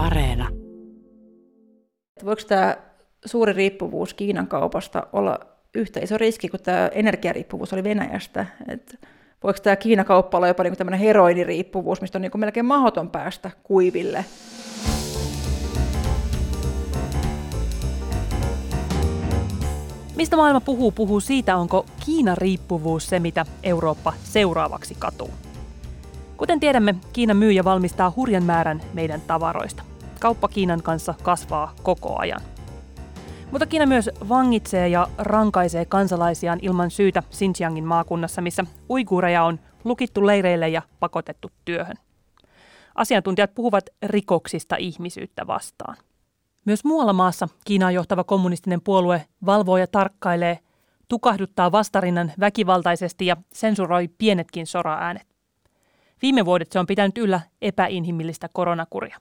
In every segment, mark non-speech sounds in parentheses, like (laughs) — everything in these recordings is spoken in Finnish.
Areena. Voiko tämä suuri riippuvuus Kiinan kaupasta olla yhtä iso riski kuin tämä energiariippuvuus oli Venäjästä? Et voiko tämä Kiinan kauppa olla jopa niinku tämmöinen heroiniriippuvuus, mistä on niinku melkein mahdoton päästä kuiville? Mistä maailma puhuu, puhuu siitä, onko Kiinan riippuvuus se, mitä Eurooppa seuraavaksi katuu. Kuten tiedämme, Kiina myy ja valmistaa hurjan määrän meidän tavaroista. Kauppa Kiinan kanssa kasvaa koko ajan. Mutta Kiina myös vangitsee ja rankaisee kansalaisiaan ilman syytä Xinjiangin maakunnassa, missä uiguureja on lukittu leireille ja pakotettu työhön. Asiantuntijat puhuvat rikoksista ihmisyyttä vastaan. Myös muualla maassa Kiinaan johtava kommunistinen puolue valvoo ja tarkkailee, tukahduttaa vastarinnan väkivaltaisesti ja sensuroi pienetkin sora-äänet. Viime vuodet se on pitänyt yllä epäinhimillistä koronakuria.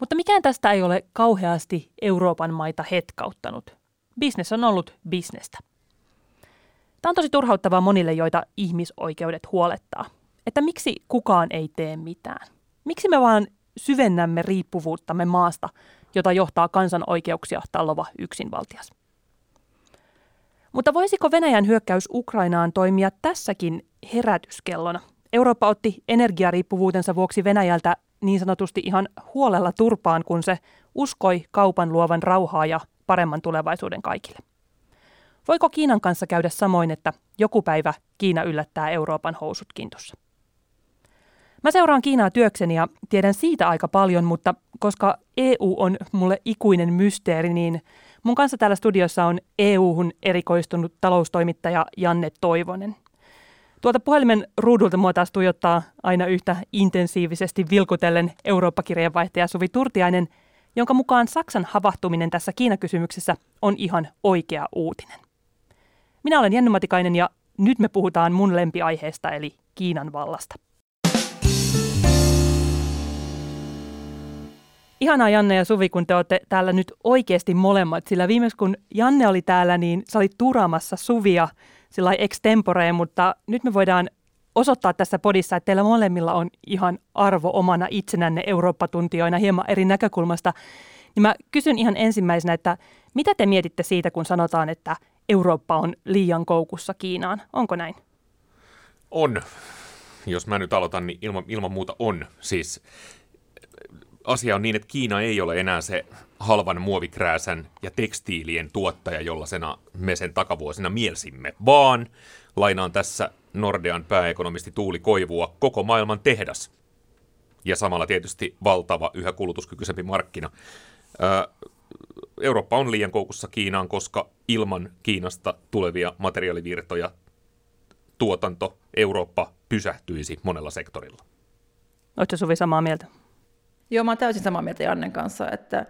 Mutta mikään tästä ei ole kauheasti Euroopan maita hetkauttanut. Business on ollut bisnestä. Tämä on tosi turhauttavaa monille, joita ihmisoikeudet huolettaa. Että miksi kukaan ei tee mitään? Miksi me vaan syvennämme riippuvuuttamme maasta, jota johtaa kansan oikeuksia tallova yksinvaltias? Mutta voisiko Venäjän hyökkäys Ukrainaan toimia tässäkin herätyskellona – Eurooppa otti energiariippuvuutensa vuoksi Venäjältä niin sanotusti ihan huolella turpaan, kun se uskoi kaupan luovan rauhaa ja paremman tulevaisuuden kaikille. Voiko Kiinan kanssa käydä samoin, että joku päivä Kiina yllättää Euroopan housut kintussa? Mä seuraan Kiinaa työkseni ja tiedän siitä aika paljon, mutta koska EU on mulle ikuinen mysteeri, niin mun kanssa täällä studiossa on EU-hun erikoistunut taloustoimittaja Janne Toivonen – Tuolta puhelimen ruudulta mua taas tuijottaa aina yhtä intensiivisesti vilkutellen Eurooppa-kirjeenvaihtaja Suvi Turtiainen, jonka mukaan Saksan havahtuminen tässä Kiinakysymyksessä on ihan oikea uutinen. Minä olen Jenny Matikainen ja nyt me puhutaan mun lempiaiheesta eli Kiinan vallasta. Ihanaa Janne ja Suvi, kun te olette täällä nyt oikeasti molemmat, sillä viimeksi kun Janne oli täällä, niin sä olit turaamassa Suvia – sillä extemporeen, mutta nyt me voidaan osoittaa tässä podissa, että teillä molemmilla on ihan arvo omana itsenänne Eurooppa-tuntijoina hieman eri näkökulmasta. Niin mä kysyn ihan ensimmäisenä, että mitä te mietitte siitä, kun sanotaan, että Eurooppa on liian koukussa Kiinaan? Onko näin? On. Jos mä nyt aloitan, niin ilman, ilman muuta on. Siis asia on niin, että Kiina ei ole enää se halvan muovikrääsän ja tekstiilien tuottaja, jollaisena me sen takavuosina mielsimme, vaan lainaan tässä Nordean pääekonomisti Tuuli Koivua koko maailman tehdas. Ja samalla tietysti valtava, yhä kulutuskykyisempi markkina. Eurooppa on liian koukussa Kiinaan, koska ilman Kiinasta tulevia materiaalivirtoja tuotanto Eurooppa pysähtyisi monella sektorilla. Oletko Suvi samaa mieltä? Joo, mä olen täysin samaa mieltä Jannen kanssa, että,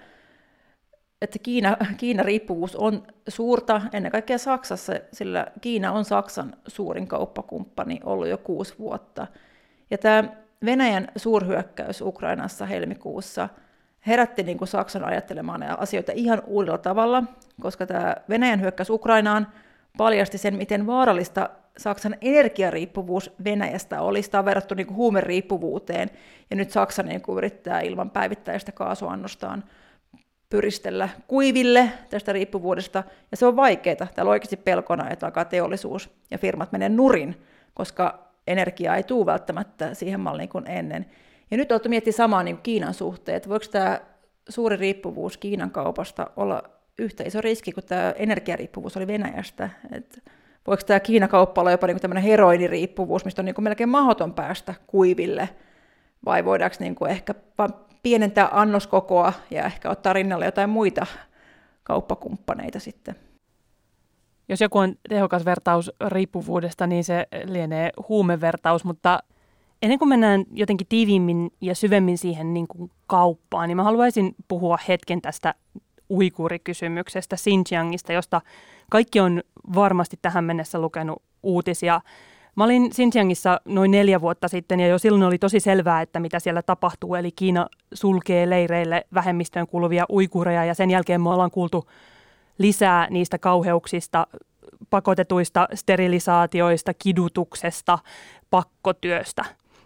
että Kiina, Kiina-riippuvuus on suurta ennen kaikkea Saksassa, sillä Kiina on Saksan suurin kauppakumppani ollut jo kuusi vuotta. Ja tämä Venäjän suurhyökkäys Ukrainassa helmikuussa herätti niin kuin Saksan ajattelemaan asioita ihan uudella tavalla, koska tämä Venäjän hyökkäys Ukrainaan paljasti sen, miten vaarallista Saksan energiariippuvuus Venäjästä oli. Sitä on verrattu niin kuin huumeriippuvuuteen, ja nyt Saksa niin kuin yrittää ilman päivittäistä kaasuannostaan pyristellä kuiville tästä riippuvuudesta, ja se on vaikeaa. Täällä on oikeasti pelkona, että alkaa teollisuus ja firmat menee nurin, koska energiaa ei tule välttämättä siihen malliin kuin ennen. Ja nyt olette miettiä samaa niin kuin Kiinan suhteet. Voiko tämä suuri riippuvuus Kiinan kaupasta olla yhtä iso riski kuin tämä energiariippuvuus oli Venäjästä? Et voiko tämä Kiinakauppa olla jopa niin tämmöinen heroiniriippuvuus, mistä on niin kuin melkein mahdoton päästä kuiville, vai voidaanko niin kuin ehkä pienentää annoskokoa ja ehkä ottaa rinnalle jotain muita kauppakumppaneita sitten? Jos joku on tehokas vertaus riippuvuudesta, niin se lienee huumevertaus, mutta ennen kuin mennään jotenkin tiiviimmin ja syvemmin siihen niin kuin kauppaan, niin mä haluaisin puhua hetken tästä uikuurikysymyksestä Xinjiangista, josta kaikki on varmasti tähän mennessä lukenut uutisia. Mä olin Xinjiangissa noin neljä vuotta sitten ja jo silloin oli tosi selvää, että mitä siellä tapahtuu. Eli Kiina sulkee leireille vähemmistöön kuuluvia uikureja ja sen jälkeen me ollaan kuultu lisää niistä kauheuksista, pakotetuista sterilisaatioista, kidutuksesta, pakkotyöstä.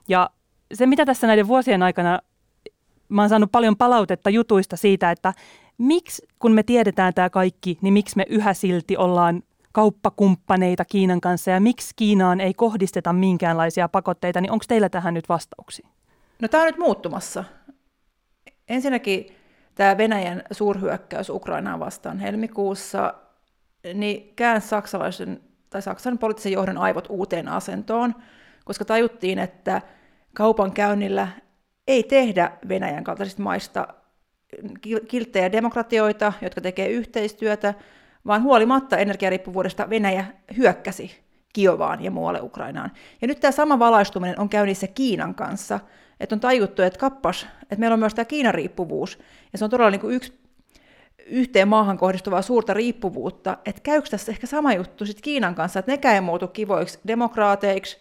Ja se, mitä tässä näiden vuosien aikana mä oon saanut paljon palautetta jutuista siitä, että miksi, kun me tiedetään tämä kaikki, niin miksi me yhä silti ollaan kauppakumppaneita Kiinan kanssa ja miksi Kiinaan ei kohdisteta minkäänlaisia pakotteita, niin onko teillä tähän nyt vastauksia? No tämä on nyt muuttumassa. Ensinnäkin tämä Venäjän suurhyökkäys Ukrainaan vastaan helmikuussa, niin käänsi saksalaisen tai Saksan poliittisen johdon aivot uuteen asentoon, koska tajuttiin, että kaupan käynnillä ei tehdä Venäjän kaltaisista maista kilttejä demokratioita, jotka tekee yhteistyötä, vaan huolimatta energiariippuvuudesta Venäjä hyökkäsi Kiovaan ja muualle Ukrainaan. Ja nyt tämä sama valaistuminen on käynnissä Kiinan kanssa, että on tajuttu, että kappas, että meillä on myös tämä Kiinan riippuvuus, ja se on todella niin kuin yksi yhteen maahan kohdistuvaa suurta riippuvuutta, että käykö tässä ehkä sama juttu sitten Kiinan kanssa, että nekään ei muutu kivoiksi demokraateiksi,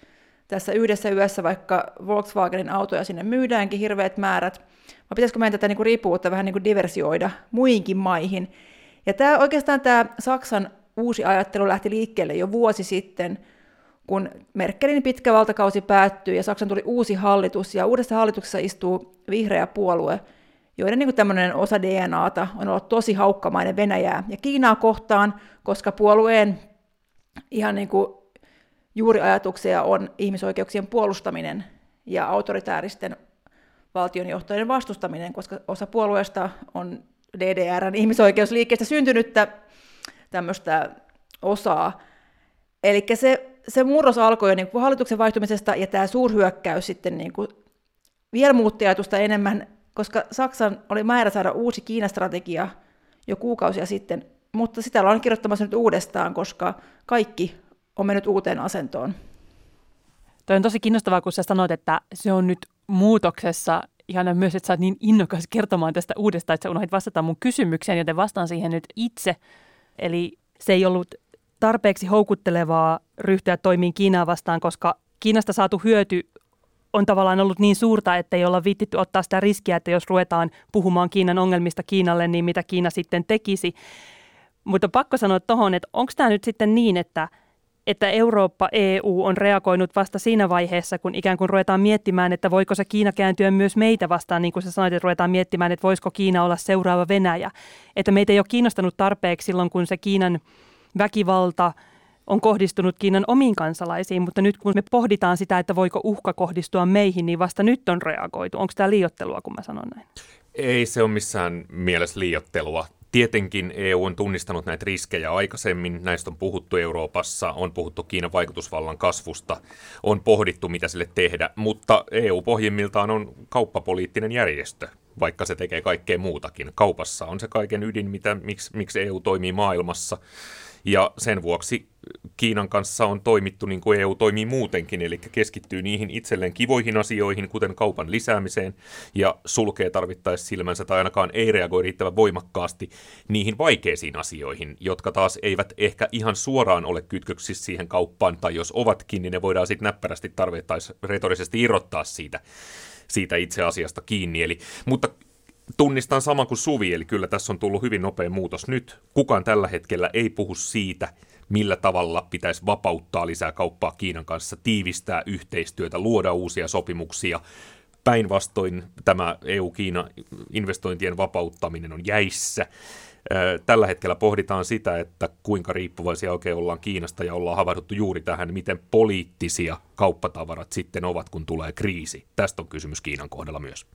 tässä yhdessä yössä vaikka Volkswagenin autoja sinne myydäänkin hirveät määrät, vai pitäisikö meidän tätä niin riippuvuutta vähän niin diversioida muihinkin maihin. Ja tämä, oikeastaan tämä Saksan uusi ajattelu lähti liikkeelle jo vuosi sitten, kun Merkelin pitkä valtakausi päättyi ja Saksan tuli uusi hallitus, ja uudessa hallituksessa istuu vihreä puolue, joiden niin tämmöinen osa DNAta on ollut tosi haukkamainen Venäjää ja Kiinaa kohtaan, koska puolueen ihan niin kuin juuriajatuksia on ihmisoikeuksien puolustaminen ja autoritääristen valtionjohtajien vastustaminen, koska osa puolueesta on DDRn ihmisoikeusliikkeestä syntynyttä tämmöistä osaa. Eli se, se murros alkoi jo niin kuin hallituksen vaihtumisesta ja tämä suurhyökkäys sitten niin kuin vielä muutti ajatusta enemmän, koska Saksan oli määrä saada uusi Kiinastrategia jo kuukausia sitten, mutta sitä ollaan kirjoittamassa nyt uudestaan, koska kaikki on mennyt uuteen asentoon. Toi on tosi kiinnostavaa, kun sä sanoit, että se on nyt muutoksessa. Ihana myös, että sä oot niin innokas kertomaan tästä uudestaan, että sä unohdit vastata mun kysymykseen, joten vastaan siihen nyt itse. Eli se ei ollut tarpeeksi houkuttelevaa ryhtyä toimiin Kiinaa vastaan, koska Kiinasta saatu hyöty on tavallaan ollut niin suurta, että ei olla viittitty ottaa sitä riskiä, että jos ruvetaan puhumaan Kiinan ongelmista Kiinalle, niin mitä Kiina sitten tekisi. Mutta pakko sanoa tuohon, että onko tämä nyt sitten niin, että – että Eurooppa, EU on reagoinut vasta siinä vaiheessa, kun ikään kuin ruvetaan miettimään, että voiko se Kiina kääntyä myös meitä vastaan, niin kuin sä sanoit, että ruvetaan miettimään, että voisiko Kiina olla seuraava Venäjä. Että meitä ei ole kiinnostanut tarpeeksi silloin, kun se Kiinan väkivalta on kohdistunut Kiinan omiin kansalaisiin, mutta nyt kun me pohditaan sitä, että voiko uhka kohdistua meihin, niin vasta nyt on reagoitu. Onko tämä liiottelua, kun mä sanon näin? Ei se ole missään mielessä liiottelua. Tietenkin EU on tunnistanut näitä riskejä aikaisemmin, näistä on puhuttu Euroopassa, on puhuttu Kiinan vaikutusvallan kasvusta, on pohdittu mitä sille tehdä, mutta EU pohjimmiltaan on kauppapoliittinen järjestö, vaikka se tekee kaikkea muutakin. Kaupassa on se kaiken ydin, mitä, miksi, miksi EU toimii maailmassa. Ja sen vuoksi Kiinan kanssa on toimittu niin kuin EU toimii muutenkin, eli keskittyy niihin itselleen kivoihin asioihin, kuten kaupan lisäämiseen, ja sulkee tarvittaessa silmänsä tai ainakaan ei reagoi riittävän voimakkaasti niihin vaikeisiin asioihin, jotka taas eivät ehkä ihan suoraan ole kytköksissä siihen kauppaan, tai jos ovatkin, niin ne voidaan sitten näppärästi tarvittaessa retorisesti irrottaa siitä siitä itse asiasta kiinni. Eli, mutta tunnistan saman kuin Suvi, eli kyllä tässä on tullut hyvin nopea muutos nyt. Kukaan tällä hetkellä ei puhu siitä, millä tavalla pitäisi vapauttaa lisää kauppaa Kiinan kanssa, tiivistää yhteistyötä, luoda uusia sopimuksia. Päinvastoin tämä EU-Kiina investointien vapauttaminen on jäissä. Tällä hetkellä pohditaan sitä, että kuinka riippuvaisia oikein ollaan Kiinasta ja ollaan havahduttu juuri tähän, miten poliittisia kauppatavarat sitten ovat, kun tulee kriisi. Tästä on kysymys Kiinan kohdalla myös.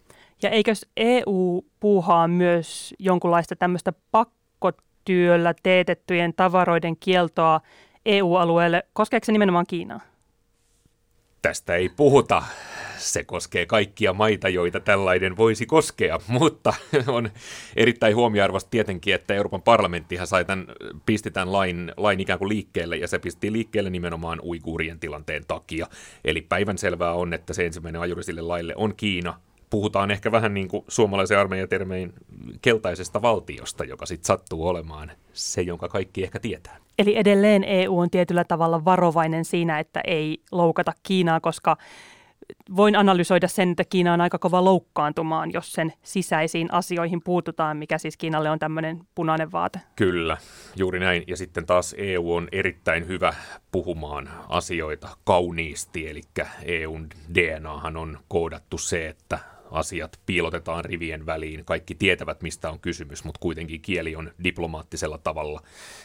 Ja eikös EU puuhaa myös jonkunlaista tämmöistä pakkotyöllä teetettyjen tavaroiden kieltoa EU-alueelle? Koskeeko se nimenomaan Kiinaa? Tästä ei puhuta. Se koskee kaikkia maita, joita tällainen voisi koskea, (laughs) mutta on erittäin huomioarvoista tietenkin, että Euroopan parlamenttihan sai tämän, pisti tämän lain, lain ikään kuin liikkeelle, ja se pisti liikkeelle nimenomaan uiguurien tilanteen takia. Eli päivänselvää on, että se ensimmäinen ajuri sille laille on Kiina, puhutaan ehkä vähän niin kuin suomalaisen armeijan termein keltaisesta valtiosta, joka sitten sattuu olemaan se, jonka kaikki ehkä tietää. Eli edelleen EU on tietyllä tavalla varovainen siinä, että ei loukata Kiinaa, koska voin analysoida sen, että Kiina on aika kova loukkaantumaan, jos sen sisäisiin asioihin puututaan, mikä siis Kiinalle on tämmöinen punainen vaate. Kyllä, juuri näin. Ja sitten taas EU on erittäin hyvä puhumaan asioita kauniisti, eli EUn DNAhan on koodattu se, että asiat piilotetaan rivien väliin. Kaikki tietävät, mistä on kysymys, mutta kuitenkin kieli on diplomaattisella tavalla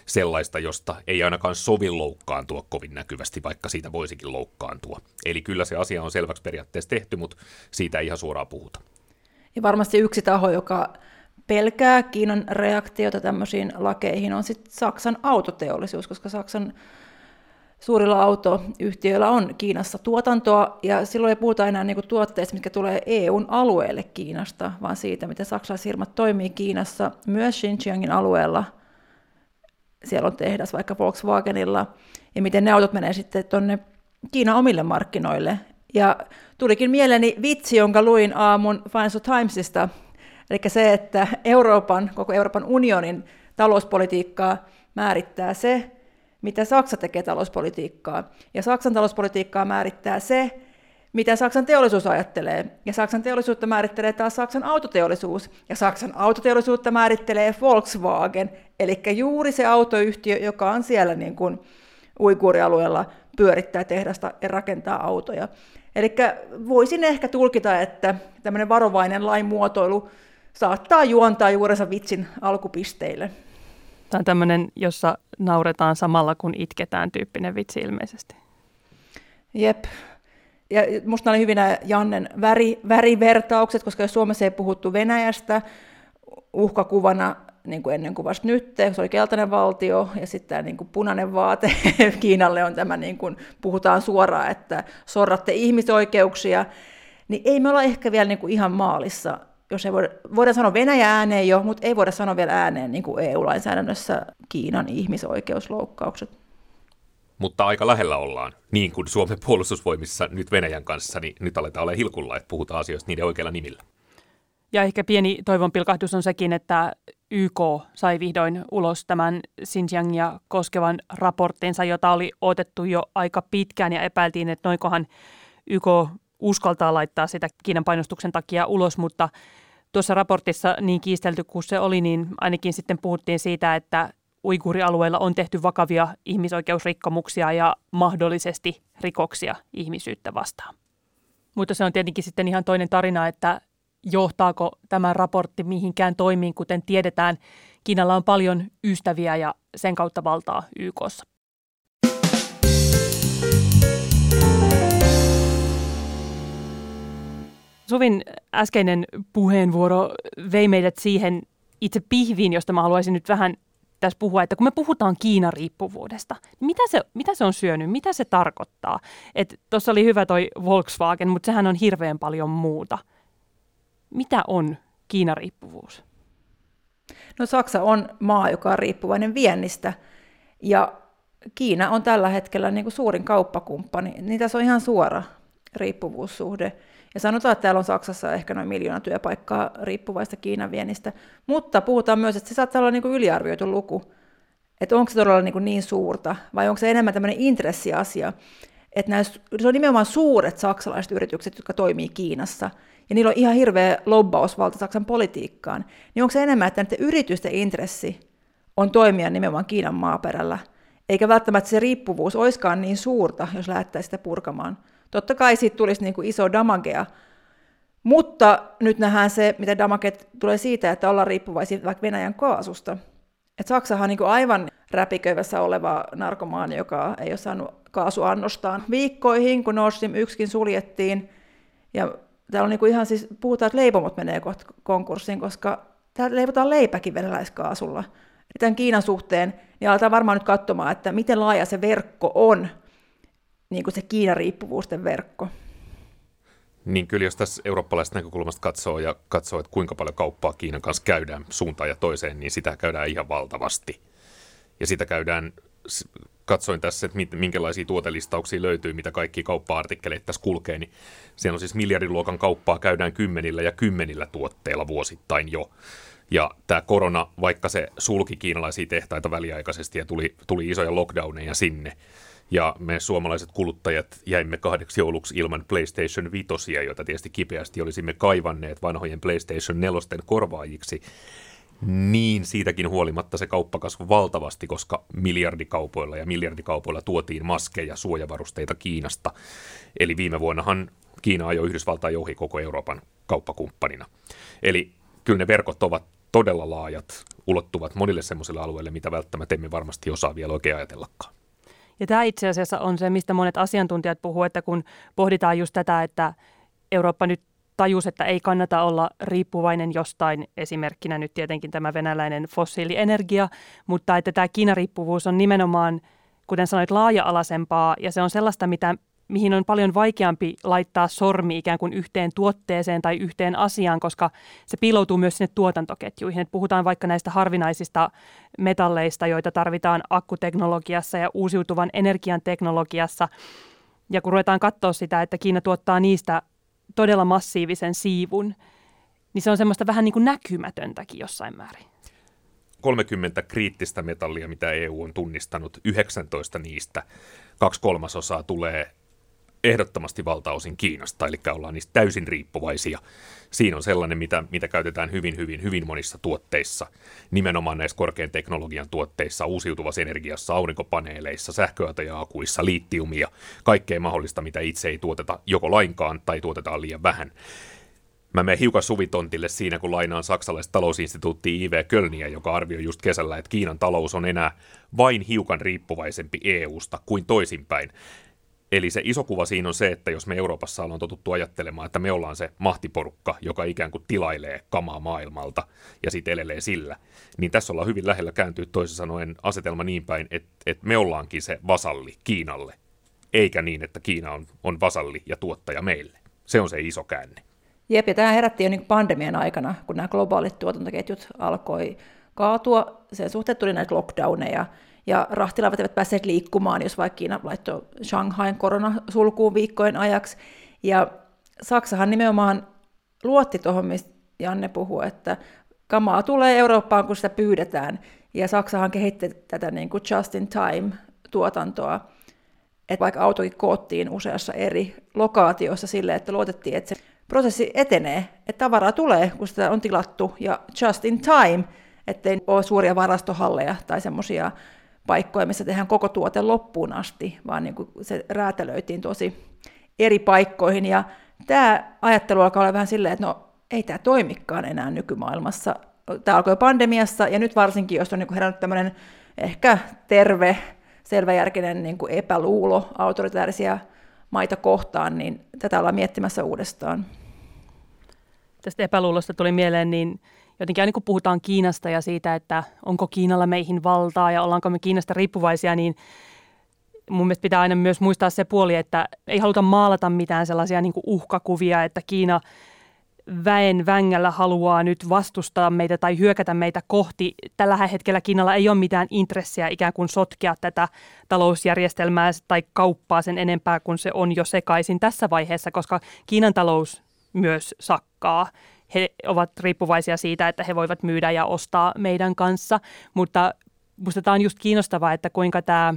sellaista, josta ei ainakaan sovi loukkaantua kovin näkyvästi, vaikka siitä voisikin loukkaantua. Eli kyllä se asia on selväksi periaatteessa tehty, mutta siitä ei ihan suoraan puhuta. Ja varmasti yksi taho, joka pelkää Kiinan reaktiota tämmöisiin lakeihin, on sitten Saksan autoteollisuus, koska Saksan suurilla autoyhtiöillä on Kiinassa tuotantoa, ja silloin ei puhuta enää niinku tuotteista, mitkä tulee EUn alueelle Kiinasta, vaan siitä, miten saksalaisfirmat toimii Kiinassa, myös Xinjiangin alueella. Siellä on tehdas vaikka Volkswagenilla, ja miten ne autot menee sitten tuonne Kiinan omille markkinoille. Ja tulikin mieleeni vitsi, jonka luin aamun Financial Timesista, eli se, että Euroopan, koko Euroopan unionin talouspolitiikkaa määrittää se, mitä Saksa tekee talouspolitiikkaa. Ja Saksan talouspolitiikkaa määrittää se, mitä Saksan teollisuus ajattelee. Ja Saksan teollisuutta määrittelee taas Saksan autoteollisuus. Ja Saksan autoteollisuutta määrittelee Volkswagen, eli juuri se autoyhtiö, joka on siellä niin kuin uikuurialueella pyörittää tehdasta ja rakentaa autoja. Eli voisin ehkä tulkita, että tämmöinen varovainen lainmuotoilu saattaa juontaa juurensa vitsin alkupisteille. Tämä on tämmöinen, jossa nauretaan samalla kun itketään tyyppinen vitsi ilmeisesti. Jep. Ja musta oli hyvin Jannen väri, värivertaukset, koska jos Suomessa ei puhuttu Venäjästä uhkakuvana niin kuin ennen kuvasta nyt, se oli keltainen valtio, ja sitten tämä niin kuin punainen vaate (laughs) Kiinalle on tämä, niin kuin puhutaan suoraan, että sorratte ihmisoikeuksia, niin ei me olla ehkä vielä niin kuin ihan maalissa jos ei voida, voidaan sanoa Venäjä ääneen jo, mutta ei voida sanoa vielä ääneen niin kuin EU-lainsäädännössä Kiinan ihmisoikeusloukkaukset. Mutta aika lähellä ollaan, niin kuin Suomen puolustusvoimissa nyt Venäjän kanssa, niin nyt aletaan olla hilkulla, että puhutaan asioista niiden oikeilla nimillä. Ja ehkä pieni toivonpilkahdus on sekin, että YK sai vihdoin ulos tämän Xinjiangia koskevan raporttinsa, jota oli otettu jo aika pitkään ja epäiltiin, että noinkohan YK uskaltaa laittaa sitä Kiinan painostuksen takia ulos, mutta tuossa raportissa niin kiistelty kuin se oli, niin ainakin sitten puhuttiin siitä, että uigurialueella on tehty vakavia ihmisoikeusrikkomuksia ja mahdollisesti rikoksia ihmisyyttä vastaan. Mutta se on tietenkin sitten ihan toinen tarina, että johtaako tämä raportti mihinkään toimiin, kuten tiedetään. Kiinalla on paljon ystäviä ja sen kautta valtaa YKssa. Suvin äskeinen puheenvuoro vei meidät siihen itse pihviin, josta mä haluaisin nyt vähän tässä puhua, että kun me puhutaan Kiina-riippuvuudesta, niin mitä se, mitä se on syönyt, mitä se tarkoittaa? Tuossa oli hyvä toi Volkswagen, mutta sehän on hirveän paljon muuta. Mitä on Kiina-riippuvuus? No Saksa on maa, joka on riippuvainen viennistä, ja Kiina on tällä hetkellä niin kuin suurin kauppakumppani, niin tässä on ihan suora riippuvuussuhde. Ja sanotaan, että täällä on Saksassa ehkä noin miljoona työpaikkaa riippuvaista Kiinan viennistä, mutta puhutaan myös, että se saattaa olla niin kuin yliarvioitu luku. Että onko se todella niin, kuin niin suurta, vai onko se enemmän tämmöinen intressiasia, että näissä, se on nimenomaan suuret saksalaiset yritykset, jotka toimii Kiinassa, ja niillä on ihan hirveä lobbausvalta Saksan politiikkaan, niin onko se enemmän, että näiden yritysten intressi on toimia nimenomaan Kiinan maaperällä, eikä välttämättä se riippuvuus olisikaan niin suurta, jos lähdettäisiin sitä purkamaan. Totta kai siitä tulisi niin kuin iso damagea, mutta nyt nähdään se, mitä damaget tulee siitä, että ollaan riippuvaisia vaikka Venäjän kaasusta. Et Saksahan on niin kuin aivan räpiköivässä oleva narkomaani, joka ei ole saanut kaasuannostaan viikkoihin, kun Nord Stream 1 suljettiin. Ja täällä on niin kuin ihan siis, puhutaan, että leipomot menee kohta konkurssiin, koska täällä leivotaan leipäkin venäläiskaasulla. Tämän Kiinan suhteen, niin aletaan varmaan nyt katsomaan, että miten laaja se verkko on, niin kuin se Kiinan-riippuvuusten verkko. Niin kyllä, jos tässä eurooppalaisesta näkökulmasta katsoo ja katsoo, että kuinka paljon kauppaa Kiinan kanssa käydään suuntaan ja toiseen, niin sitä käydään ihan valtavasti. Ja sitä käydään, katsoin tässä, että minkälaisia tuotelistauksia löytyy, mitä kaikki kauppa-artikkeleita tässä kulkee, niin siellä on siis miljardiluokan kauppaa käydään kymmenillä ja kymmenillä tuotteilla vuosittain jo. Ja tämä korona, vaikka se sulki kiinalaisia tehtaita väliaikaisesti ja tuli, tuli isoja lockdowneja sinne, ja me suomalaiset kuluttajat jäimme kahdeksi jouluksi ilman PlayStation 5, joita tietysti kipeästi olisimme kaivanneet vanhojen PlayStation 4 korvaajiksi. Niin siitäkin huolimatta se kauppa kasvoi valtavasti, koska miljardikaupoilla ja miljardikaupoilla tuotiin maskeja, suojavarusteita Kiinasta. Eli viime vuonnahan Kiina ajoi Yhdysvaltain ohi koko Euroopan kauppakumppanina. Eli kyllä ne verkot ovat todella laajat, ulottuvat monille semmoisille alueille, mitä välttämättä emme varmasti osaa vielä oikein ajatellakaan. Ja tämä itse asiassa on se, mistä monet asiantuntijat puhuvat, että kun pohditaan just tätä, että Eurooppa nyt tajus, että ei kannata olla riippuvainen jostain, esimerkkinä nyt tietenkin tämä venäläinen fossiilienergia, mutta että tämä Kiinariippuvuus on nimenomaan, kuten sanoit, laaja-alaisempaa ja se on sellaista, mitä mihin on paljon vaikeampi laittaa sormi ikään kuin yhteen tuotteeseen tai yhteen asiaan, koska se piiloutuu myös sinne tuotantoketjuihin. Et puhutaan vaikka näistä harvinaisista metalleista, joita tarvitaan akkuteknologiassa ja uusiutuvan energian teknologiassa. Ja kun ruvetaan katsoa sitä, että Kiina tuottaa niistä todella massiivisen siivun, niin se on semmoista vähän niin kuin näkymätöntäkin jossain määrin. 30 kriittistä metallia, mitä EU on tunnistanut, 19 niistä, kaksi kolmasosaa tulee ehdottomasti valtaosin Kiinasta, eli ollaan niistä täysin riippuvaisia. Siinä on sellainen, mitä, mitä käytetään hyvin, hyvin, hyvin monissa tuotteissa, nimenomaan näissä korkean teknologian tuotteissa, uusiutuvassa energiassa, aurinkopaneeleissa, sähköautoja-akuissa, liittiumia, kaikkea mahdollista, mitä itse ei tuoteta joko lainkaan tai tuotetaan liian vähän. Mä menen hiukan suvitontille siinä, kun lainaan saksalaista talousinstituutti IV Kölniä, joka arvioi just kesällä, että Kiinan talous on enää vain hiukan riippuvaisempi EUsta kuin toisinpäin. Eli se iso kuva siinä on se, että jos me Euroopassa ollaan totuttu ajattelemaan, että me ollaan se mahtiporukka, joka ikään kuin tilailee kamaa maailmalta ja sitten elelee sillä, niin tässä ollaan hyvin lähellä kääntyä toisin sanoen asetelma niin päin, että, että me ollaankin se vasalli Kiinalle, eikä niin, että Kiina on, on vasalli ja tuottaja meille. Se on se iso käänne. Jep, ja tämä herätti jo niin pandemian aikana, kun nämä globaalit tuotantoketjut alkoi kaatua. Sen suhteen tuli näitä lockdowneja, ja rahtilaivat eivät päässeet liikkumaan, jos vaikka Kiina laittoi Shanghain koronasulkuun viikkojen ajaksi. Ja Saksahan nimenomaan luotti tuohon, mistä Janne puhui, että kamaa tulee Eurooppaan, kun sitä pyydetään. Ja Saksahan kehitti tätä niin kuin just in time tuotantoa, että vaikka autokin koottiin useassa eri lokaatioissa sille, että luotettiin, että se prosessi etenee, että tavaraa tulee, kun sitä on tilattu, ja just in time, ettei ole suuria varastohalleja tai semmoisia paikkoja, missä tehdään koko tuote loppuun asti, vaan niin kuin se räätälöitiin tosi eri paikkoihin. Ja tämä ajattelu alkaa olla vähän silleen, että no ei tämä toimikaan enää nykymaailmassa. Tämä alkoi pandemiassa, ja nyt varsinkin, jos on niin herännyt tämmöinen ehkä terve, selväjärkinen niin kuin epäluulo autoritäärisiä maita kohtaan, niin tätä ollaan miettimässä uudestaan. Tästä epäluulosta tuli mieleen, niin jotenkin aina kun puhutaan Kiinasta ja siitä, että onko Kiinalla meihin valtaa ja ollaanko me Kiinasta riippuvaisia, niin mun mielestä pitää aina myös muistaa se puoli, että ei haluta maalata mitään sellaisia niin uhkakuvia, että Kiina väen vängällä haluaa nyt vastustaa meitä tai hyökätä meitä kohti. Tällä hetkellä Kiinalla ei ole mitään intressiä ikään kuin sotkea tätä talousjärjestelmää tai kauppaa sen enempää kuin se on jo sekaisin tässä vaiheessa, koska Kiinan talous myös sakkaa he ovat riippuvaisia siitä, että he voivat myydä ja ostaa meidän kanssa. Mutta minusta tämä on just kiinnostavaa, että kuinka tämä,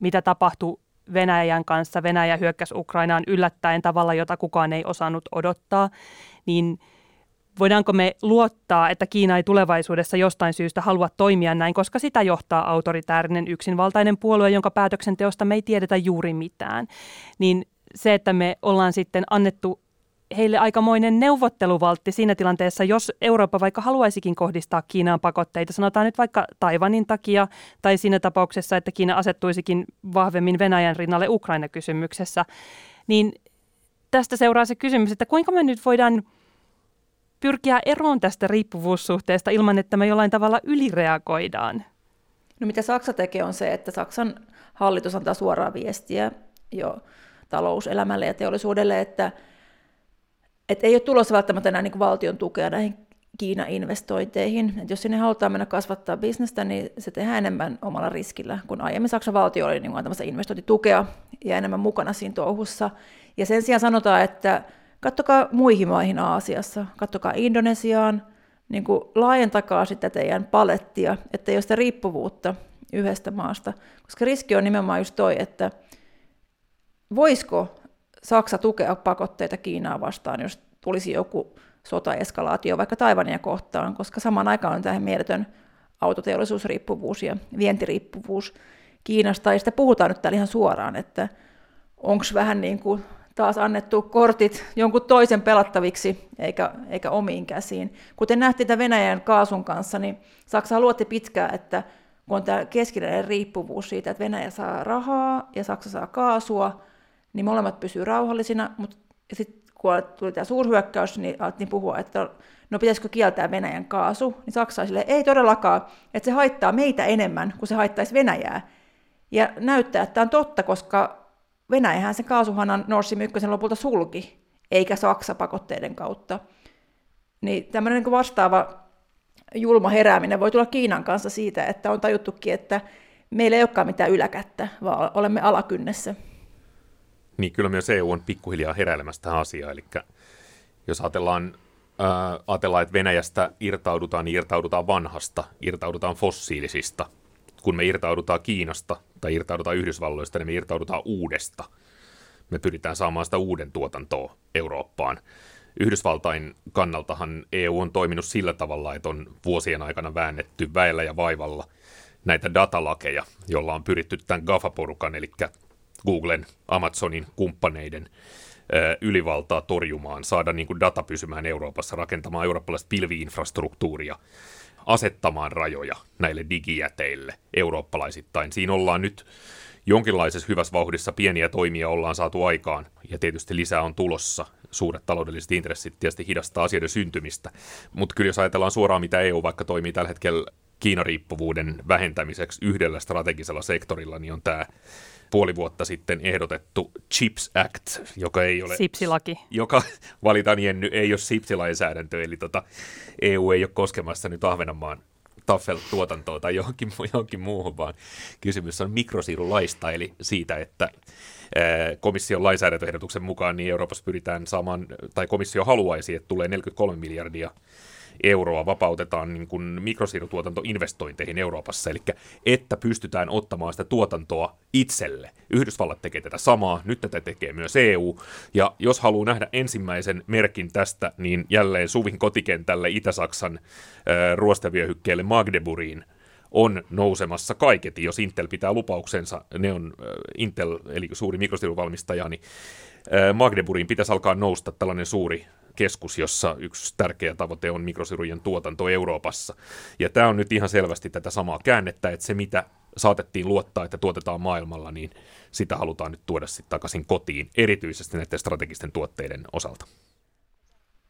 mitä tapahtui Venäjän kanssa, Venäjä hyökkäsi Ukrainaan yllättäen tavalla, jota kukaan ei osannut odottaa, niin voidaanko me luottaa, että Kiina ei tulevaisuudessa jostain syystä halua toimia näin, koska sitä johtaa autoritäärinen yksinvaltainen puolue, jonka päätöksenteosta me ei tiedetä juuri mitään. Niin se, että me ollaan sitten annettu heille aikamoinen neuvotteluvaltti siinä tilanteessa, jos Eurooppa vaikka haluaisikin kohdistaa Kiinaan pakotteita, sanotaan nyt vaikka Taivanin takia, tai siinä tapauksessa, että Kiina asettuisikin vahvemmin Venäjän rinnalle Ukraina-kysymyksessä, niin tästä seuraa se kysymys, että kuinka me nyt voidaan pyrkiä eroon tästä riippuvuussuhteesta ilman, että me jollain tavalla ylireagoidaan? No mitä Saksa tekee on se, että Saksan hallitus antaa suoraa viestiä jo talouselämälle ja teollisuudelle, että et ei ole tulossa välttämättä enää niin valtion tukea näihin Kiina-investointeihin. Et jos sinne halutaan mennä kasvattaa bisnestä, niin se tehdään enemmän omalla riskillä, kun aiemmin Saksan valtio oli niin antamassa investointitukea ja enemmän mukana siinä touhussa. Ja sen sijaan sanotaan, että kattokaa muihin maihin Aasiassa, kattokaa Indonesiaan, niin kuin laajentakaa sitä teidän palettia, että ei ole sitä riippuvuutta yhdestä maasta, koska riski on nimenomaan just toi, että voisiko Saksa tukea pakotteita Kiinaa vastaan, jos tulisi joku sotaeskalaatio vaikka Taivania kohtaan, koska samaan aikaan on tähän mieletön autoteollisuusriippuvuus ja vientiriippuvuus Kiinasta, ja sitä puhutaan nyt täällä ihan suoraan, että onko vähän niin kuin taas annettu kortit jonkun toisen pelattaviksi eikä, eikä omiin käsiin. Kuten nähtiin tämän Venäjän kaasun kanssa, niin Saksa luotti pitkään, että kun on tämä keskinäinen riippuvuus siitä, että Venäjä saa rahaa ja Saksa saa kaasua, niin molemmat pysyy rauhallisina, mutta sitten kun tuli tämä suurhyökkäys, niin alettiin puhua, että no pitäisikö kieltää Venäjän kaasu, niin Saksa sille, ei todellakaan, että se haittaa meitä enemmän kuin se haittaisi Venäjää. Ja näyttää, että tämä on totta, koska Venäjähän sen kaasuhanan Stream 1 lopulta sulki, eikä Saksa pakotteiden kautta. Niin tämmöinen niin vastaava julma herääminen voi tulla Kiinan kanssa siitä, että on tajuttukin, että meillä ei olekaan mitään yläkättä, vaan olemme alakynnessä. Niin, kyllä myös EU on pikkuhiljaa heräilemässä tähän asiaan. Eli jos ajatellaan, ää, ajatellaan, että Venäjästä irtaudutaan, niin irtaudutaan vanhasta, irtaudutaan fossiilisista. Kun me irtaudutaan Kiinasta tai irtaudutaan Yhdysvalloista, niin me irtaudutaan uudesta. Me pyritään saamaan sitä uuden tuotantoa Eurooppaan. Yhdysvaltain kannaltahan EU on toiminut sillä tavalla, että on vuosien aikana väännetty väellä ja vaivalla näitä datalakeja, joilla on pyritty tämän GAFA-porukan, eli Googlen, Amazonin kumppaneiden ylivaltaa torjumaan, saada niin kuin data pysymään Euroopassa, rakentamaan eurooppalaista pilviinfrastruktuuria, asettamaan rajoja näille digijäteille eurooppalaisittain. Siinä ollaan nyt jonkinlaisessa hyvässä vauhdissa pieniä toimia ollaan saatu aikaan, ja tietysti lisää on tulossa. Suuret taloudelliset intressit tietysti hidastaa asioiden syntymistä, mutta kyllä jos ajatellaan suoraan, mitä EU vaikka toimii tällä hetkellä Kiinariippuvuuden vähentämiseksi yhdellä strategisella sektorilla, niin on tämä puoli vuotta sitten ehdotettu CHIPS Act, joka ei ole... Sipsilaki. Joka (laughs) valitaan Jenny, ei ole sipsilainsäädäntö, eli tota, EU ei ole koskemassa nyt Ahvenanmaan Taffel-tuotantoa tai johonkin, johonkin muuhun, vaan kysymys on mikrosiirulaista, eli siitä, että komission lainsäädäntöehdotuksen mukaan niin Euroopassa pyritään saamaan, tai komissio haluaisi, että tulee 43 miljardia euroa vapautetaan niin kuin mikrosiirutuotantoinvestointeihin Euroopassa, eli että pystytään ottamaan sitä tuotantoa itselle. Yhdysvallat tekee tätä samaa, nyt tätä tekee myös EU, ja jos haluaa nähdä ensimmäisen merkin tästä, niin jälleen Suvin kotikentälle Itä-Saksan äh, ruostevyöhykkeelle Magdeburgiin on nousemassa kaiketi, jos Intel pitää lupauksensa, ne on äh, Intel, eli suuri mikrosiiruvalmistaja, niin Magdeburgiin pitäisi alkaa nousta tällainen suuri keskus, jossa yksi tärkeä tavoite on mikrosirujen tuotanto Euroopassa. Ja tämä on nyt ihan selvästi tätä samaa käännettä, että se mitä saatettiin luottaa, että tuotetaan maailmalla, niin sitä halutaan nyt tuoda sitten takaisin kotiin, erityisesti näiden strategisten tuotteiden osalta.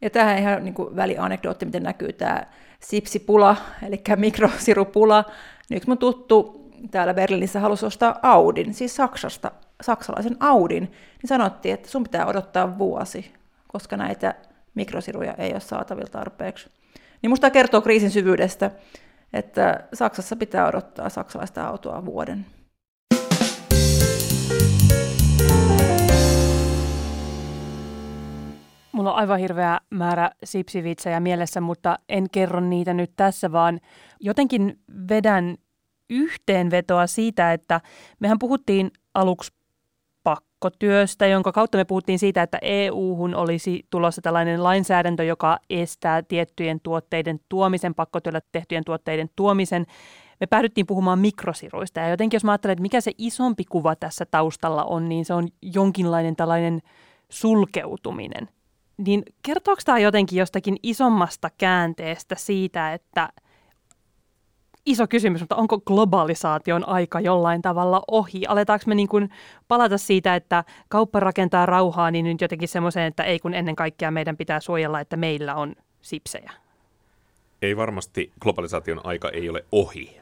Ja tähän ihan niin kuin välianekdootti, miten näkyy tämä sipsipula, eli mikrosirupula. Niin yksi mun tuttu täällä Berliinissä halusi ostaa Audin, siis Saksasta, saksalaisen Audin, niin sanottiin, että sun pitää odottaa vuosi, koska näitä mikrosiruja ei ole saatavilla tarpeeksi. Niin musta kertoo kriisin syvyydestä, että Saksassa pitää odottaa saksalaista autoa vuoden. Mulla on aivan hirveä määrä sipsivitsejä mielessä, mutta en kerro niitä nyt tässä, vaan jotenkin vedän yhteenvetoa siitä, että mehän puhuttiin aluksi pakkotyöstä, jonka kautta me puhuttiin siitä, että EU-hun olisi tulossa tällainen lainsäädäntö, joka estää tiettyjen tuotteiden tuomisen, pakkotyöllä tehtyjen tuotteiden tuomisen. Me päädyttiin puhumaan mikrosiruista ja jotenkin jos mä ajattelen, että mikä se isompi kuva tässä taustalla on, niin se on jonkinlainen tällainen sulkeutuminen. Niin kertooko tämä jotenkin jostakin isommasta käänteestä siitä, että – iso kysymys, mutta onko globalisaation aika jollain tavalla ohi? Aletaanko me niin kuin palata siitä, että kauppa rakentaa rauhaa, niin nyt jotenkin semmoiseen, että ei kun ennen kaikkea meidän pitää suojella, että meillä on sipsejä? Ei varmasti globalisaation aika ei ole ohi,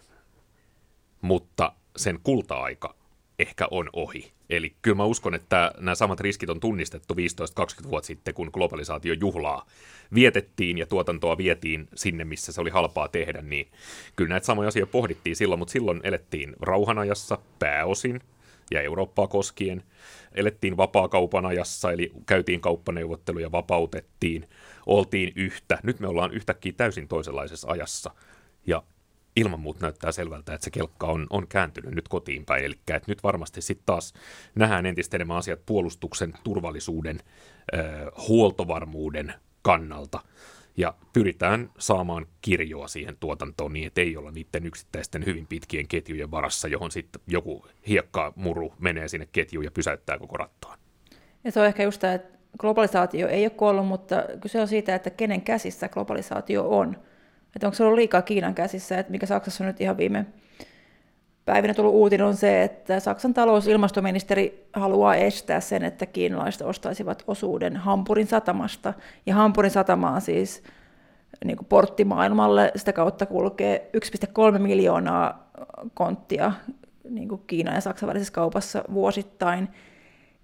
mutta sen kulta-aika ehkä on ohi. Eli kyllä mä uskon, että nämä samat riskit on tunnistettu 15-20 vuotta sitten, kun globalisaatio juhlaa vietettiin ja tuotantoa vietiin sinne, missä se oli halpaa tehdä, niin kyllä näitä samoja asioita pohdittiin silloin, mutta silloin elettiin rauhanajassa pääosin ja Eurooppaa koskien. Elettiin vapaakaupan ajassa, eli käytiin kauppaneuvotteluja, vapautettiin, oltiin yhtä. Nyt me ollaan yhtäkkiä täysin toisenlaisessa ajassa. Ja ilman muuta näyttää selvältä, että se kelkka on, on kääntynyt nyt kotiin päin. Eli että nyt varmasti sitten taas nähdään entistä enemmän asiat puolustuksen, turvallisuuden, huoltovarmuuden kannalta. Ja pyritään saamaan kirjoa siihen tuotantoon niin, että ei olla niiden yksittäisten hyvin pitkien ketjujen varassa, johon sitten joku hiekkamuru menee sinne ketjuun ja pysäyttää koko rattaan. Ja se on ehkä just tämä, että globalisaatio ei ole kuollut, mutta kyse on siitä, että kenen käsissä globalisaatio on. Että onko se ollut liikaa Kiinan käsissä, että mikä Saksassa on nyt ihan viime päivinä tullut uutinen on se, että Saksan talousilmastoministeri haluaa estää sen, että kiinalaiset ostaisivat osuuden Hampurin satamasta. Ja Hampurin satama on siis niin kuin portti maailmalle, sitä kautta kulkee 1,3 miljoonaa konttia niin kuin Kiinan ja Saksan välisessä kaupassa vuosittain.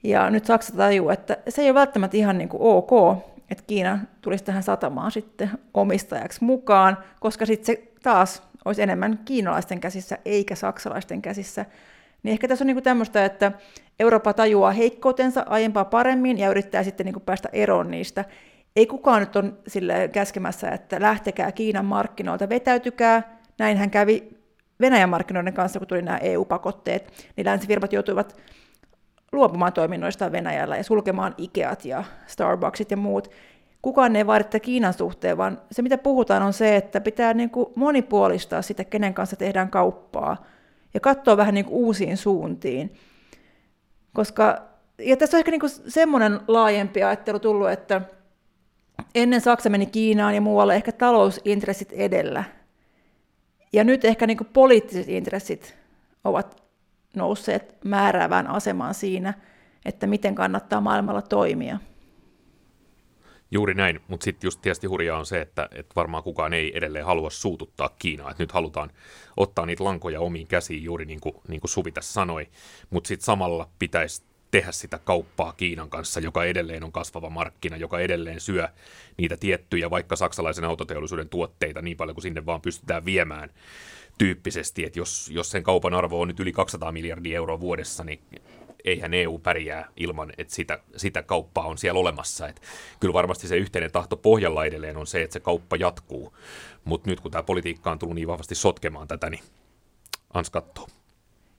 Ja nyt Saksa tajuu, että se ei ole välttämättä ihan niin kuin ok, että Kiina tulisi tähän satamaan sitten omistajaksi mukaan, koska sitten se taas olisi enemmän kiinalaisten käsissä eikä saksalaisten käsissä. Niin ehkä tässä on niin tämmöistä, että Eurooppa tajuaa heikkoutensa aiempaa paremmin ja yrittää sitten niin päästä eroon niistä. Ei kukaan nyt ole sille käskemässä, että lähtekää Kiinan markkinoilta, vetäytykää. Näinhän kävi Venäjän markkinoiden kanssa, kun tuli nämä EU-pakotteet, niin länsifirmat joutuivat luopumaan toiminnoista Venäjällä ja sulkemaan Ikeat ja Starbucksit ja muut. Kukaan ei vaadi Kiinan suhteen, vaan se mitä puhutaan on se, että pitää niin kuin monipuolistaa sitä, kenen kanssa tehdään kauppaa ja katsoa vähän niin kuin uusiin suuntiin. Koska, ja tässä on ehkä niin kuin semmoinen laajempi ajattelu tullut, että ennen Saksa meni Kiinaan ja muualle ehkä talousintressit edellä. Ja nyt ehkä niin kuin poliittiset intressit ovat nousseet määräävään asemaan siinä, että miten kannattaa maailmalla toimia. Juuri näin, mutta sitten just tietysti hurjaa on se, että, että varmaan kukaan ei edelleen halua suututtaa Kiinaa, että nyt halutaan ottaa niitä lankoja omiin käsiin, juuri niin kuin, niin kuin Suvi tässä sanoi, mutta sitten samalla pitäisi tehdä sitä kauppaa Kiinan kanssa, joka edelleen on kasvava markkina, joka edelleen syö niitä tiettyjä, vaikka saksalaisen autoteollisuuden tuotteita niin paljon kuin sinne vaan pystytään viemään tyyppisesti, että jos, jos sen kaupan arvo on nyt yli 200 miljardia euroa vuodessa, niin eihän EU pärjää ilman, että sitä, sitä kauppaa on siellä olemassa. Et kyllä varmasti se yhteinen tahto pohjalla edelleen on se, että se kauppa jatkuu, mutta nyt kun tämä politiikka on tullut niin vahvasti sotkemaan tätä, niin ans kattoo.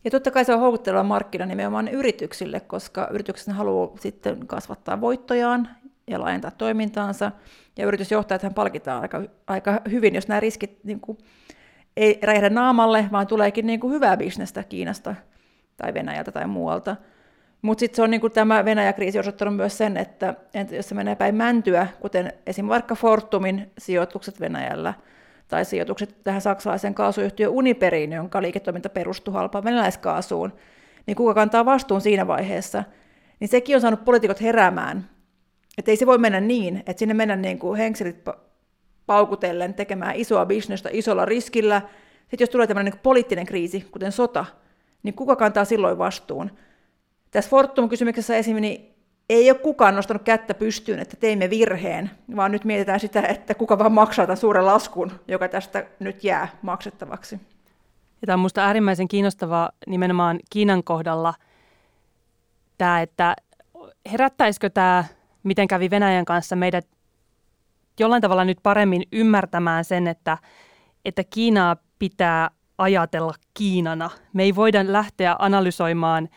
Ja totta kai se on houkutteleva markkina nimenomaan yrityksille, koska yritykset haluaa sitten kasvattaa voittojaan ja laajentaa toimintaansa, ja yritysjohtajat palkitaan aika, aika hyvin, jos nämä riskit niin kuin, ei räjähdä naamalle, vaan tuleekin niin kuin hyvää bisnestä Kiinasta tai Venäjältä tai muualta. Mutta sitten se on niinku tämä Venäjä-kriisi osoittanut myös sen, että jos se menee päin mäntyä, kuten esimerkiksi vaikka Fortumin sijoitukset Venäjällä, tai sijoitukset tähän saksalaiseen kaasuyhtiö Uniperiin, jonka liiketoiminta perustuu halpaan venäläiskaasuun, niin kuka kantaa vastuun siinä vaiheessa, niin sekin on saanut poliitikot heräämään. Että ei se voi mennä niin, että sinne mennä niin kuin henkselit paukutellen tekemään isoa bisnestä isolla riskillä. Sitten jos tulee tämmöinen niin poliittinen kriisi, kuten sota, niin kuka kantaa silloin vastuun? Tässä Fortum-kysymyksessä esimerkiksi niin ei ole kukaan nostanut kättä pystyyn, että teimme virheen, vaan nyt mietitään sitä, että kuka vaan maksaa tämän suuren laskun, joka tästä nyt jää maksettavaksi. Ja tämä on minusta äärimmäisen kiinnostavaa nimenomaan Kiinan kohdalla, tämä, että herättäisikö tämä, miten kävi Venäjän kanssa, meidät jollain tavalla nyt paremmin ymmärtämään sen, että, että Kiinaa pitää ajatella Kiinana. Me ei voida lähteä analysoimaan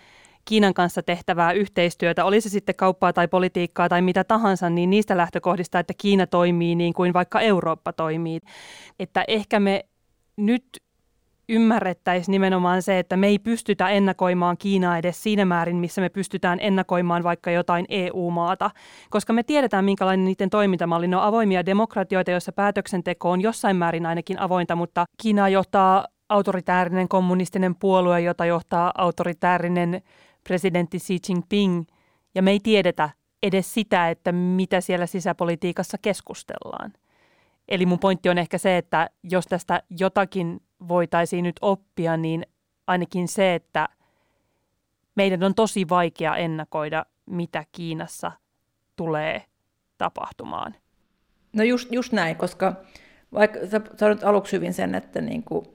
Kiinan kanssa tehtävää yhteistyötä, oli se sitten kauppaa tai politiikkaa tai mitä tahansa, niin niistä lähtökohdista, että Kiina toimii niin kuin vaikka Eurooppa toimii. Että ehkä me nyt ymmärrettäisiin nimenomaan se, että me ei pystytä ennakoimaan Kiinaa edes siinä määrin, missä me pystytään ennakoimaan vaikka jotain EU-maata, koska me tiedetään, minkälainen niiden toimintamalli. Ne on avoimia demokratioita, joissa päätöksenteko on jossain määrin ainakin avointa, mutta Kiina johtaa autoritäärinen kommunistinen puolue, jota johtaa autoritäärinen presidentti Xi Jinping, ja me ei tiedetä edes sitä, että mitä siellä sisäpolitiikassa keskustellaan. Eli mun pointti on ehkä se, että jos tästä jotakin voitaisiin nyt oppia, niin ainakin se, että meidän on tosi vaikea ennakoida, mitä Kiinassa tulee tapahtumaan. No just, just näin, koska vaikka sä sanoit aluksi hyvin sen, että niin kuin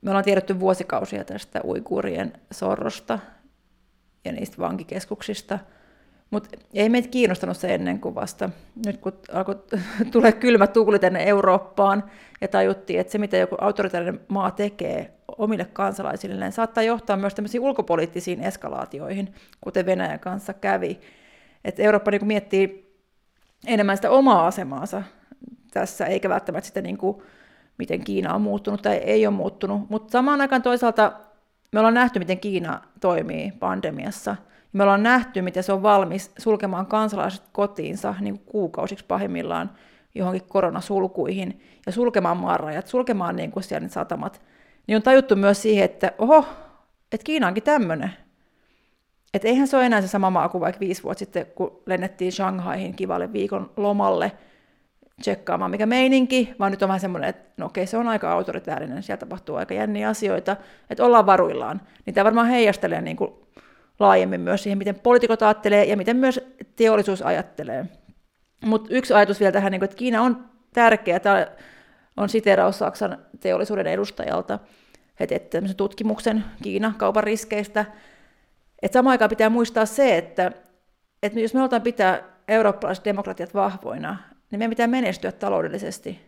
me ollaan tiedetty vuosikausia tästä uikuurien sorrosta ja niistä vankikeskuksista, mutta ei meitä kiinnostanut se ennen kuin vasta nyt kun alkoi (laughs) tulee kylmä tuuli tänne Eurooppaan ja tajuttiin, että se mitä joku autoritaarinen maa tekee omille kansalaisilleen saattaa johtaa myös tämmöisiin ulkopoliittisiin eskalaatioihin, kuten Venäjän kanssa kävi. Et Eurooppa niin miettii enemmän sitä omaa asemaansa tässä, eikä välttämättä sitä niin kuin miten Kiina on muuttunut tai ei ole muuttunut. Mutta samaan aikaan toisaalta me ollaan nähty, miten Kiina toimii pandemiassa. Me ollaan nähty, miten se on valmis sulkemaan kansalaiset kotiinsa niin kuin kuukausiksi pahimmillaan johonkin koronasulkuihin ja sulkemaan maanrajat, sulkemaan niin kuin siellä satamat. Niin on tajuttu myös siihen, että oho, että Kiina onkin tämmöinen. Että eihän se ole enää se sama maa kuin vaikka viisi vuotta sitten, kun lennettiin Shanghaihin kivalle viikon lomalle tsekkaamaan, mikä meininki, vaan nyt on vähän semmoinen, että no okei, se on aika autoritäärinen, siellä tapahtuu aika jänniä asioita, että ollaan varuillaan. Niin tämä varmaan heijastelee niin kuin laajemmin myös siihen, miten poliitikot ajattelee ja miten myös teollisuus ajattelee. Mutta yksi ajatus vielä tähän, niin että Kiina on tärkeä, tämä on siteraus Saksan teollisuuden edustajalta, teette tämmöisen tutkimuksen Kiina kaupan riskeistä, että samaan aikaan pitää muistaa se, että, että jos me halutaan pitää eurooppalaiset demokratiat vahvoina, niin meidän pitää menestyä taloudellisesti.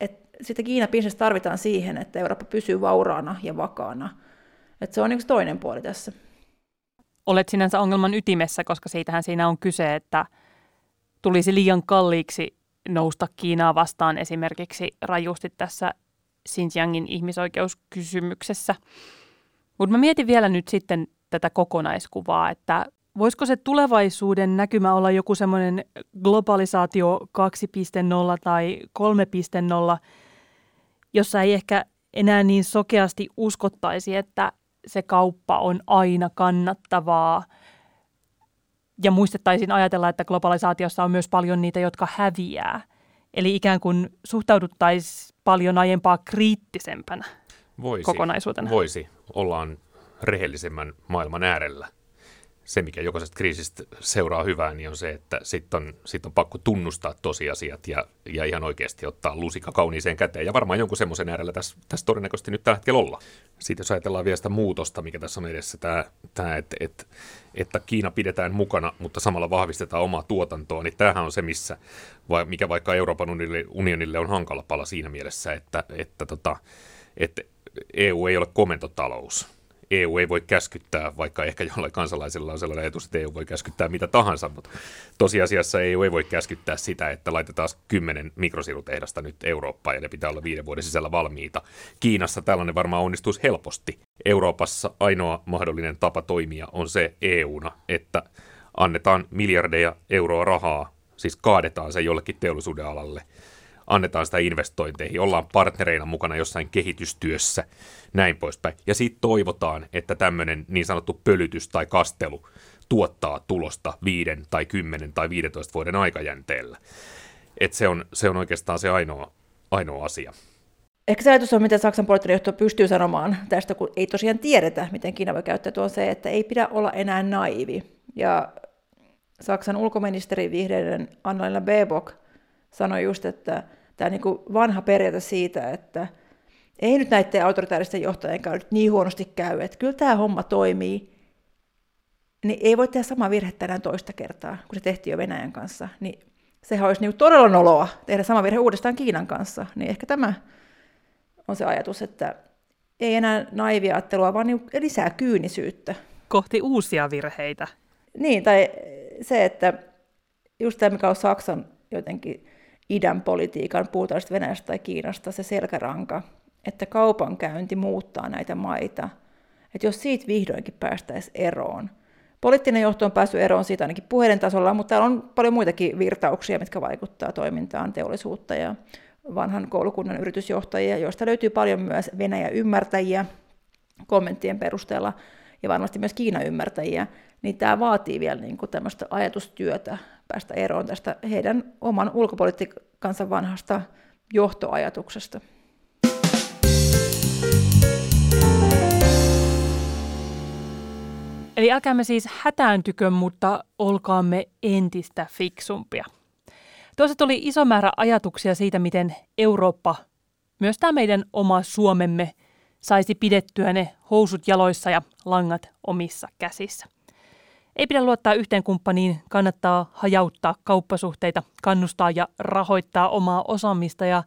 Et sitä Kiina tarvitaan siihen, että Eurooppa pysyy vauraana ja vakaana. Et se on niin toinen puoli tässä. Olet sinänsä ongelman ytimessä, koska siitähän siinä on kyse, että tulisi liian kalliiksi nousta Kiinaa vastaan esimerkiksi rajusti tässä Xinjiangin ihmisoikeuskysymyksessä. Mutta mä mietin vielä nyt sitten tätä kokonaiskuvaa, että voisiko se tulevaisuuden näkymä olla joku semmoinen globalisaatio 2.0 tai 3.0, jossa ei ehkä enää niin sokeasti uskottaisi, että se kauppa on aina kannattavaa. Ja muistettaisiin ajatella, että globalisaatiossa on myös paljon niitä, jotka häviää. Eli ikään kuin suhtauduttaisiin paljon aiempaa kriittisempänä voisi, kokonaisuutena. Voisi. Ollaan rehellisemmän maailman äärellä se, mikä jokaisesta kriisistä seuraa hyvää, niin on se, että sitten on, sit on pakko tunnustaa tosiasiat ja, ja ihan oikeasti ottaa lusika kauniiseen käteen. Ja varmaan jonkun semmoisen äärellä tässä, tässä todennäköisesti nyt tällä hetkellä olla. Sitten jos ajatellaan vielä sitä muutosta, mikä tässä on edessä, tämä, tämä että, että, että Kiina pidetään mukana, mutta samalla vahvistetaan omaa tuotantoa, niin tämähän on se, missä, mikä vaikka Euroopan unionille on hankala pala siinä mielessä, että, että, tota, että EU ei ole komentotalous EU ei voi käskyttää, vaikka ehkä jollain kansalaisella on sellainen ajatus, että EU voi käskyttää mitä tahansa, mutta tosiasiassa EU ei voi käskyttää sitä, että laitetaan kymmenen mikrosirutehdasta nyt Eurooppaan ja ne pitää olla viiden vuoden sisällä valmiita. Kiinassa tällainen varmaan onnistuisi helposti. Euroopassa ainoa mahdollinen tapa toimia on se EUna, että annetaan miljardeja euroa rahaa, siis kaadetaan se jollekin teollisuuden alalle – annetaan sitä investointeihin, ollaan partnereina mukana jossain kehitystyössä, näin poispäin. Ja sitten toivotaan, että tämmöinen niin sanottu pölytys tai kastelu tuottaa tulosta viiden tai kymmenen tai 15 vuoden aikajänteellä. Et se, on, se on oikeastaan se ainoa, ainoa asia. Ehkä se ajatus on, mitä Saksan poliittinen johto pystyy sanomaan tästä, kun ei tosiaan tiedetä, miten Kiina voi käyttää, on se, että ei pidä olla enää naivi. Ja Saksan ulkoministeri vihreiden Annalena Baerbock sanoi just, että tämä niin vanha periaate siitä, että ei nyt näiden autoritaaristen johtajien kanssa niin huonosti käy, että kyllä tämä homma toimii, niin ei voi tehdä samaa virhettä enää toista kertaa, kun se tehtiin jo Venäjän kanssa. Niin sehän olisi niin todella noloa tehdä sama virhe uudestaan Kiinan kanssa. Niin ehkä tämä on se ajatus, että ei enää naivia ajattelua, vaan niin lisää kyynisyyttä. Kohti uusia virheitä. Niin, tai se, että just tämä, mikä on Saksan jotenkin idän politiikan, puhutaan Venäjästä tai Kiinasta, se selkäranka, että kaupankäynti muuttaa näitä maita. Että jos siitä vihdoinkin päästäisiin eroon. Poliittinen johto on päässyt eroon siitä ainakin puheiden tasolla, mutta täällä on paljon muitakin virtauksia, mitkä vaikuttaa toimintaan, teollisuutta ja vanhan koulukunnan yritysjohtajia, joista löytyy paljon myös Venäjä-ymmärtäjiä kommenttien perusteella ja varmasti myös Kiina-ymmärtäjiä, niin tämä vaatii vielä niin kuin tämmöistä ajatustyötä päästä eroon tästä heidän oman ulkopolitiikansa vanhasta johtoajatuksesta. Eli älkäämme siis hätääntykö, mutta olkaamme entistä fiksumpia. Tuossa tuli iso määrä ajatuksia siitä, miten Eurooppa, myös tämä meidän oma Suomemme, saisi pidettyä ne housut jaloissa ja langat omissa käsissä. Ei pidä luottaa yhteen kumppaniin, kannattaa hajauttaa kauppasuhteita, kannustaa ja rahoittaa omaa osaamista ja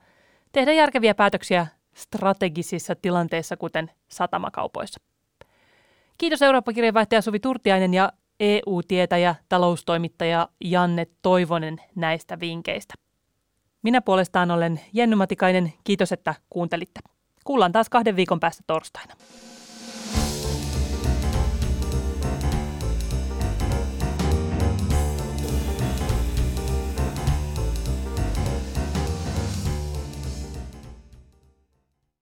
tehdä järkeviä päätöksiä strategisissa tilanteissa, kuten satamakaupoissa. Kiitos Eurooppa-kirjeenvaihtaja Suvi Turtiainen ja EU-tietäjä, taloustoimittaja Janne Toivonen näistä vinkkeistä. Minä puolestaan olen Jenny Matikainen. Kiitos, että kuuntelitte. Kuullaan taas kahden viikon päästä torstaina.